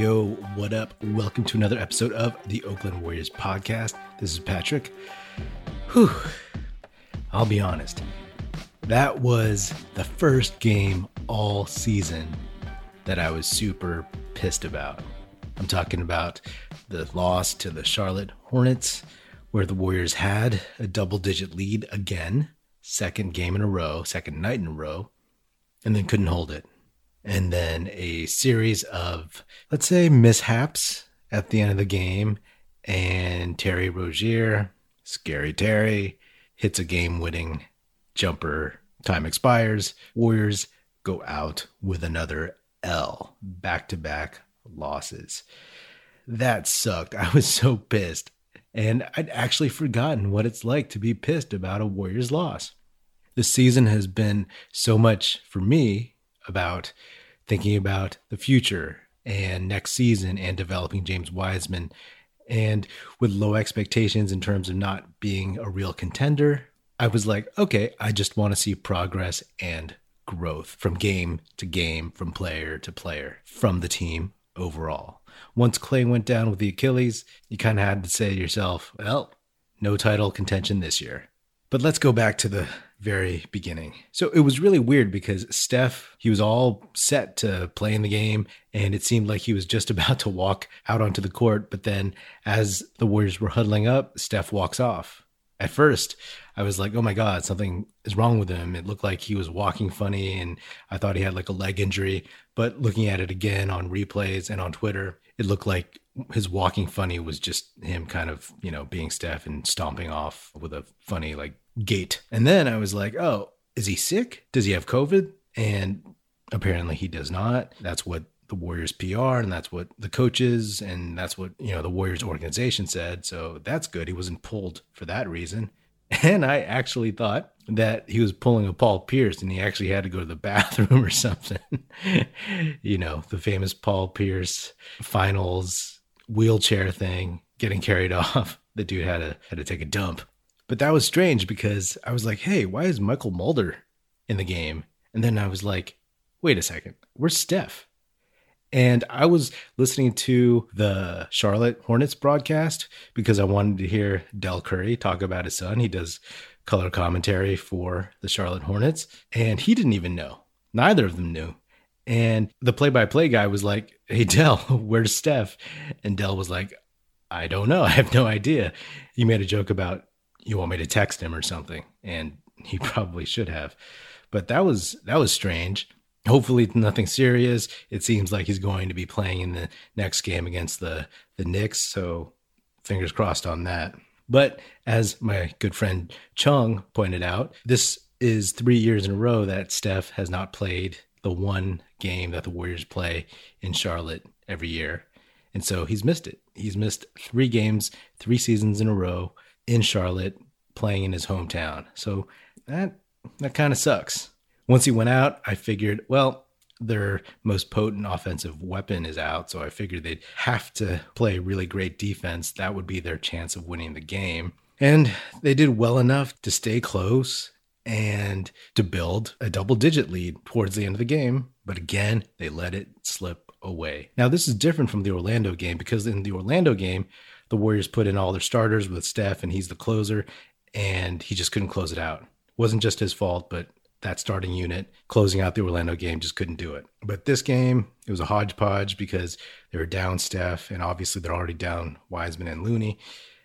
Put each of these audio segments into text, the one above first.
Yo, what up? Welcome to another episode of the Oakland Warriors podcast. This is Patrick. Whew. I'll be honest. That was the first game all season that I was super pissed about. I'm talking about the loss to the Charlotte Hornets, where the Warriors had a double digit lead again, second game in a row, second night in a row, and then couldn't hold it and then a series of, let's say, mishaps at the end of the game. And Terry Rozier, scary Terry, hits a game winning jumper. Time expires. Warriors go out with another L, back to back losses. That sucked. I was so pissed. And I'd actually forgotten what it's like to be pissed about a Warriors loss. The season has been so much for me about thinking about the future and next season and developing James Wiseman. And with low expectations in terms of not being a real contender, I was like, okay, I just want to see progress and growth from game to game, from player to player, from the team overall. Once Clay went down with the Achilles, you kind of had to say to yourself, well, no title contention this year. But let's go back to the very beginning. So it was really weird because Steph, he was all set to play in the game, and it seemed like he was just about to walk out onto the court. But then, as the Warriors were huddling up, Steph walks off. At first, I was like, oh my God, something is wrong with him. It looked like he was walking funny, and I thought he had like a leg injury. But looking at it again on replays and on Twitter, it looked like his walking funny was just him kind of, you know, being Steph and stomping off with a funny like gait. And then I was like, oh, is he sick? Does he have COVID? And apparently he does not. That's what the Warriors PR and that's what the coaches and that's what, you know, the Warriors organization said. So that's good. He wasn't pulled for that reason. And I actually thought that he was pulling a Paul Pierce and he actually had to go to the bathroom or something. you know, the famous Paul Pierce finals wheelchair thing getting carried off. The dude had to had to take a dump. But that was strange because I was like, hey, why is Mychal Mulder in the game? And then I was like, wait a second, where's Steph? And I was listening to the Charlotte Hornets broadcast because I wanted to hear Dell Curry talk about his son. He does color commentary for the Charlotte Hornets, and he didn't even know. Neither of them knew. And the play by play guy was like, Hey, Dell, where's Steph? And Dell was like, I don't know. I have no idea. He made a joke about you want me to text him or something? And he probably should have. But that was that was strange. Hopefully nothing serious. It seems like he's going to be playing in the next game against the the Knicks. So fingers crossed on that. But as my good friend Chung pointed out this is 3 years in a row that Steph has not played the one game that the Warriors play in Charlotte every year. And so he's missed it. He's missed 3 games 3 seasons in a row in Charlotte playing in his hometown. So that that kind of sucks. Once he went out, I figured, well, their most potent offensive weapon is out, so I figured they'd have to play really great defense. That would be their chance of winning the game. And they did well enough to stay close and to build a double digit lead towards the end of the game. But again, they let it slip away. Now, this is different from the Orlando game because in the Orlando game, the Warriors put in all their starters with Steph, and he's the closer, and he just couldn't close it out. Wasn't just his fault, but that starting unit closing out the Orlando game just couldn't do it. But this game, it was a hodgepodge because they were down Steph, and obviously they're already down Wiseman and Looney.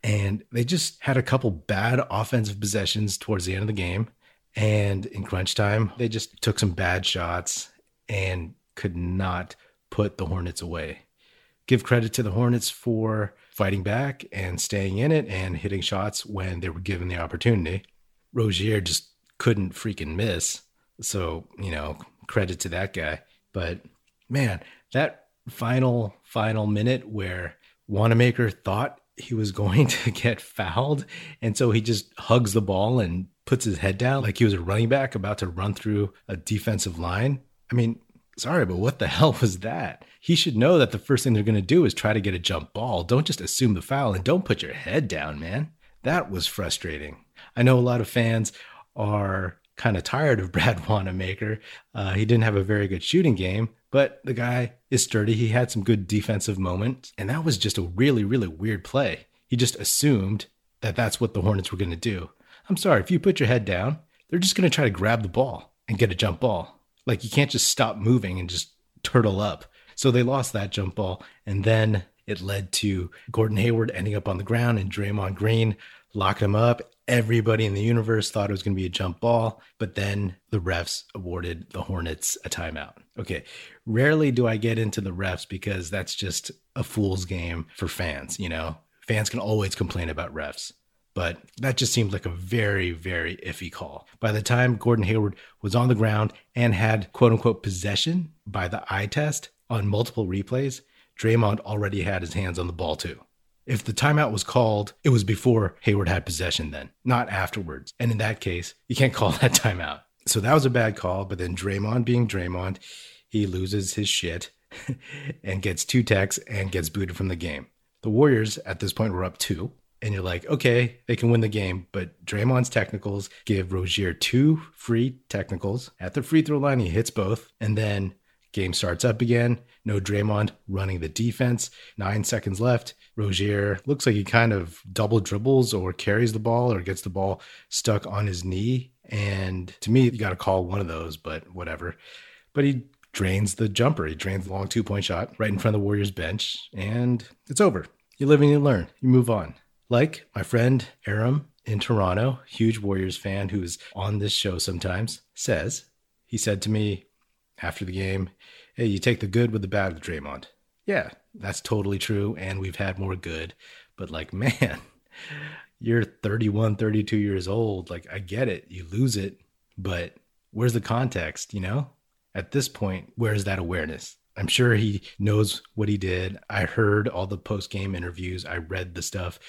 And they just had a couple bad offensive possessions towards the end of the game. And in crunch time, they just took some bad shots and could not put the Hornets away. Give credit to the Hornets for fighting back and staying in it and hitting shots when they were given the opportunity. Rozier just couldn't freaking miss. So, you know, credit to that guy. But man, that final, final minute where Wanamaker thought he was going to get fouled. And so he just hugs the ball and puts his head down like he was a running back about to run through a defensive line. I mean, sorry, but what the hell was that? He should know that the first thing they're going to do is try to get a jump ball. Don't just assume the foul and don't put your head down, man. That was frustrating. I know a lot of fans are kind of tired of Brad Wanamaker. Uh, he didn't have a very good shooting game, but the guy is sturdy. He had some good defensive moments, and that was just a really, really weird play. He just assumed that that's what the Hornets were going to do. I'm sorry, if you put your head down, they're just going to try to grab the ball and get a jump ball. Like you can't just stop moving and just turtle up. So they lost that jump ball, and then it led to Gordon Hayward ending up on the ground and Draymond Green locking him up. Everybody in the universe thought it was going to be a jump ball, but then the refs awarded the Hornets a timeout. Okay, rarely do I get into the refs because that's just a fool's game for fans, you know? Fans can always complain about refs, but that just seemed like a very, very iffy call. By the time Gordon Hayward was on the ground and had quote unquote possession by the eye test on multiple replays, Draymond already had his hands on the ball too. If the timeout was called, it was before Hayward had possession then, not afterwards. And in that case, you can't call that timeout. So that was a bad call. But then Draymond being Draymond, he loses his shit and gets two techs and gets booted from the game. The Warriors at this point were up two. And you're like, okay, they can win the game. But Draymond's technicals give Rozier two free technicals. At the free throw line, he hits both. And then Game starts up again. No Draymond running the defense. Nine seconds left. Rozier looks like he kind of double dribbles or carries the ball or gets the ball stuck on his knee. And to me, you got to call one of those, but whatever. But he drains the jumper. He drains the long two point shot right in front of the Warriors bench, and it's over. You live and you learn. You move on. Like my friend Aram in Toronto, huge Warriors fan who's on this show sometimes, says, he said to me, after the game, hey, you take the good with the bad with Draymond. Yeah, that's totally true. And we've had more good. But like, man, you're 31, 32 years old. Like, I get it. You lose it. But where's the context, you know? At this point, where's that awareness? I'm sure he knows what he did. I heard all the post game interviews. I read the stuff.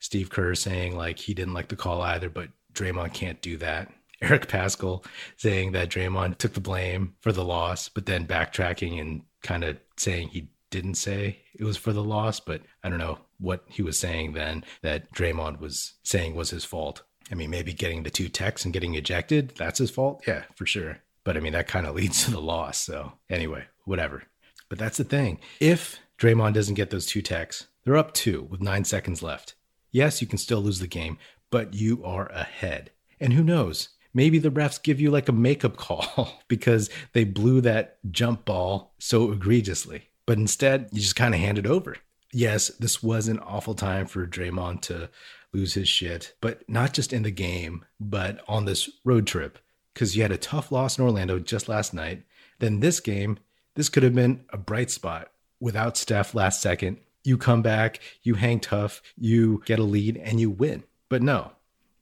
Steve Kerr saying like he didn't like the call either, but Draymond can't do that. Eric Paschall saying that Draymond took the blame for the loss, but then backtracking and kind of saying he didn't say it was for the loss, but I don't know what he was saying then that Draymond was saying was his fault. I mean, maybe getting the two techs and getting ejected, that's his fault. Yeah, for sure. But I mean, that kind of leads to the loss. So anyway, whatever. But that's the thing. If Draymond doesn't get those two techs, they're up two with nine seconds left. Yes, you can still lose the game, but you are ahead. And who knows? maybe the refs give you like a makeup call because they blew that jump ball so egregiously. But instead, you just kind of hand it over. Yes, this was an awful time for Draymond to lose his shit, but not just in the game, but on this road trip. Because you had a tough loss in Orlando just last night. Then this game, this could have been a bright spot without Steph last second. You come back, you hang tough, you get a lead, and you win. But no,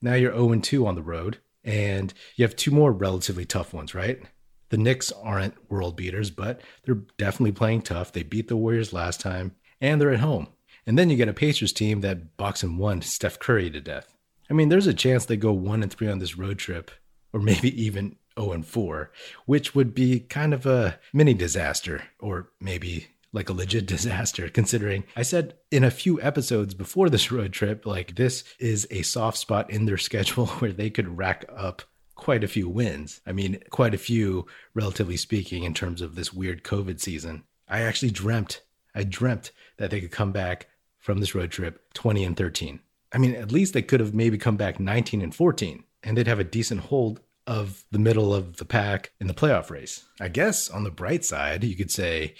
now you're 0 2 on the road. And you have two more relatively tough ones, right? The Knicks aren't world beaters, but they're definitely playing tough. They beat the Warriors last time, and they're at home. And then you get a Pacers team that box and won Steph Curry to death. I mean, there's a chance they go one and three on this road trip, or maybe even 0 and 4, which would be kind of a mini disaster, or maybe like a legit disaster considering I said in a few episodes before this road trip, like this is a soft spot in their schedule where they could rack up quite a few wins. I mean, quite a few, relatively speaking, in terms of this weird COVID season. I actually dreamt, I dreamt that they could come back from this road trip 20 and 13. I mean, at least they could have maybe come back 19 and 14, and they'd have a decent hold of the middle of the pack in the playoff race. I guess on the bright side, you could say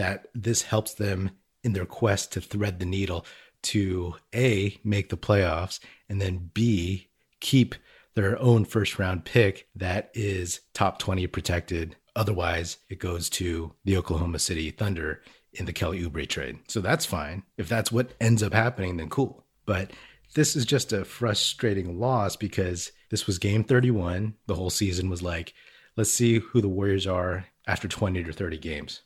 that this helps them in their quest to thread the needle to A, make the playoffs, and then B, keep their own first round pick that is top 20 protected. Otherwise, it goes to the Oklahoma City Thunder in the Kelly Oubre trade. So that's fine. If that's what ends up happening, then cool. But this is just a frustrating loss because this was game 31. The whole season was like, let's see who the Warriors are after 20 to 30 games.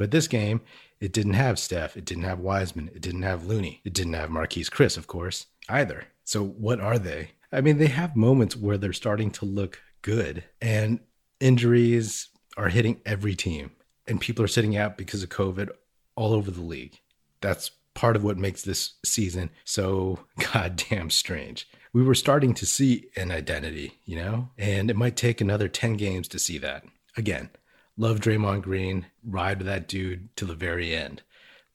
But this game, it didn't have Steph, it didn't have Wiseman, it didn't have Looney, it didn't have Marquese Chriss, of course, either. So what are they? I mean, they have moments where they're starting to look good, and injuries are hitting every team, and people are sitting out because of COVID all over the league. That's part of what makes this season so goddamn strange. we were starting to see an identity, you know, and it might take another 10 games to see that. Again, love Draymond Green, ride with that dude to the very end.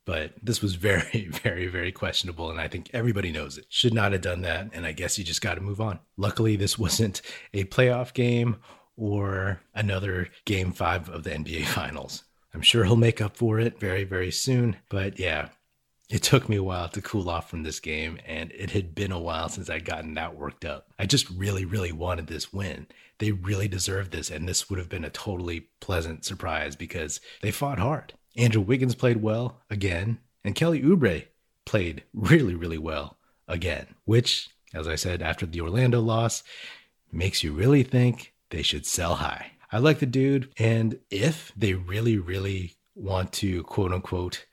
But this was very, very, very questionable. And I think everybody knows it. Should not have done that. And I guess you just got to move on. Luckily, this wasn't a playoff game or another game five of the NBA Finals. I'm sure he'll make up for it very, very soon. But yeah, it took me a while to cool off from this game, and it had been a while since I'd gotten that worked up. I just really, really wanted this win. They really deserved this, and this would have been a totally pleasant surprise because they fought hard. Andrew Wiggins played well again, and Kelly Oubre played really, really well again, which, as I said after the Orlando loss, makes you really think they should sell high. I like the dude, and if they really, really want to quote unquote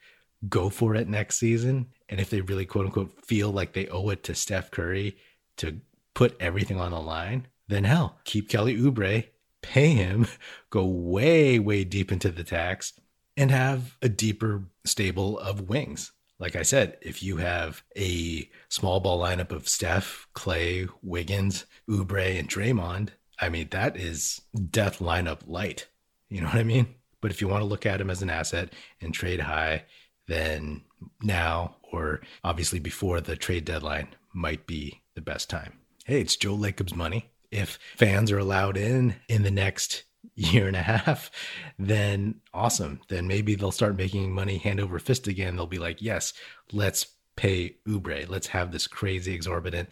go for it next season, and if they really quote unquote feel like they owe it to Steph Curry to put everything on the line, then hell, keep Kelly Oubre, pay him, go way, way deep into the tax, and have a deeper stable of wings. Like I said, if you have a small ball lineup of Steph, Clay, Wiggins, Oubre, and Draymond, I mean, that is death lineup light. You know what I mean? But if you want to look at him as an asset and trade high, then now or obviously before the trade deadline might be the best time. Hey, it's Joe Lacob's money. If fans are allowed in in the next year and a half, then awesome. Then maybe they'll start making money hand over fist again. They'll be like, yes, let's pay Oubre. Let's have this crazy exorbitant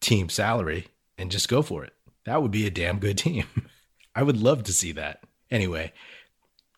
team salary and just go for it. That would be a damn good team. I would love to see that. Anyway,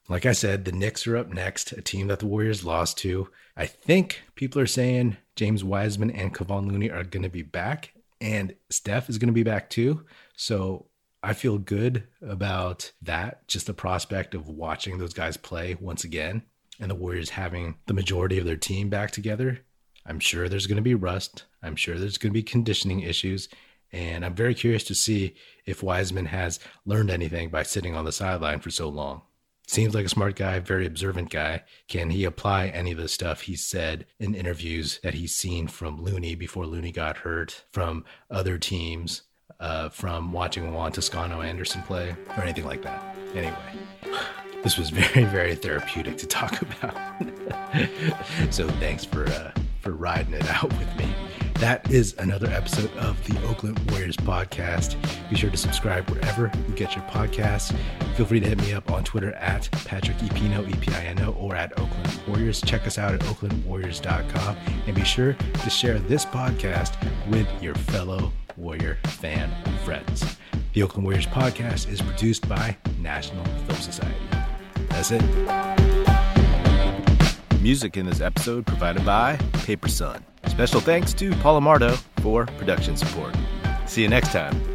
like I said, the Knicks are up next, a team that the Warriors lost to. I think people are saying James Wiseman and Kevon Looney are going to be back, and Steph is going to be back too. So I feel good about that. Just the prospect of watching those guys play once again, and the Warriors having the majority of their team back together. I'm sure there's going to be rust. I'm sure there's going to be conditioning issues. And I'm very curious to see if Wiseman has learned anything by sitting on the sideline for so long. Seems like a smart guy, very observant guy. Can he apply any of the stuff he said in interviews that he's seen from Looney before Looney got hurt, from other teams, uh, from watching Juan Toscano Anderson play, or anything like that? Anyway, this was very, very therapeutic to talk about. so thanks for uh, for riding it out with me. That is another episode of the Oakland Warriors podcast. Be sure to subscribe wherever you get your podcasts. Feel free to hit me up on Twitter at Patrick Epino, E-P-I-N-O, or at Oakland Warriors. Check us out at oaklandwarriors.com and be sure to share this podcast with your fellow Warrior fan friends. The Oakland Warriors podcast is produced by National Film Society. That's it. Music in this episode provided by Paper Sun. Special thanks to Paul Amardo for production support. See you next time.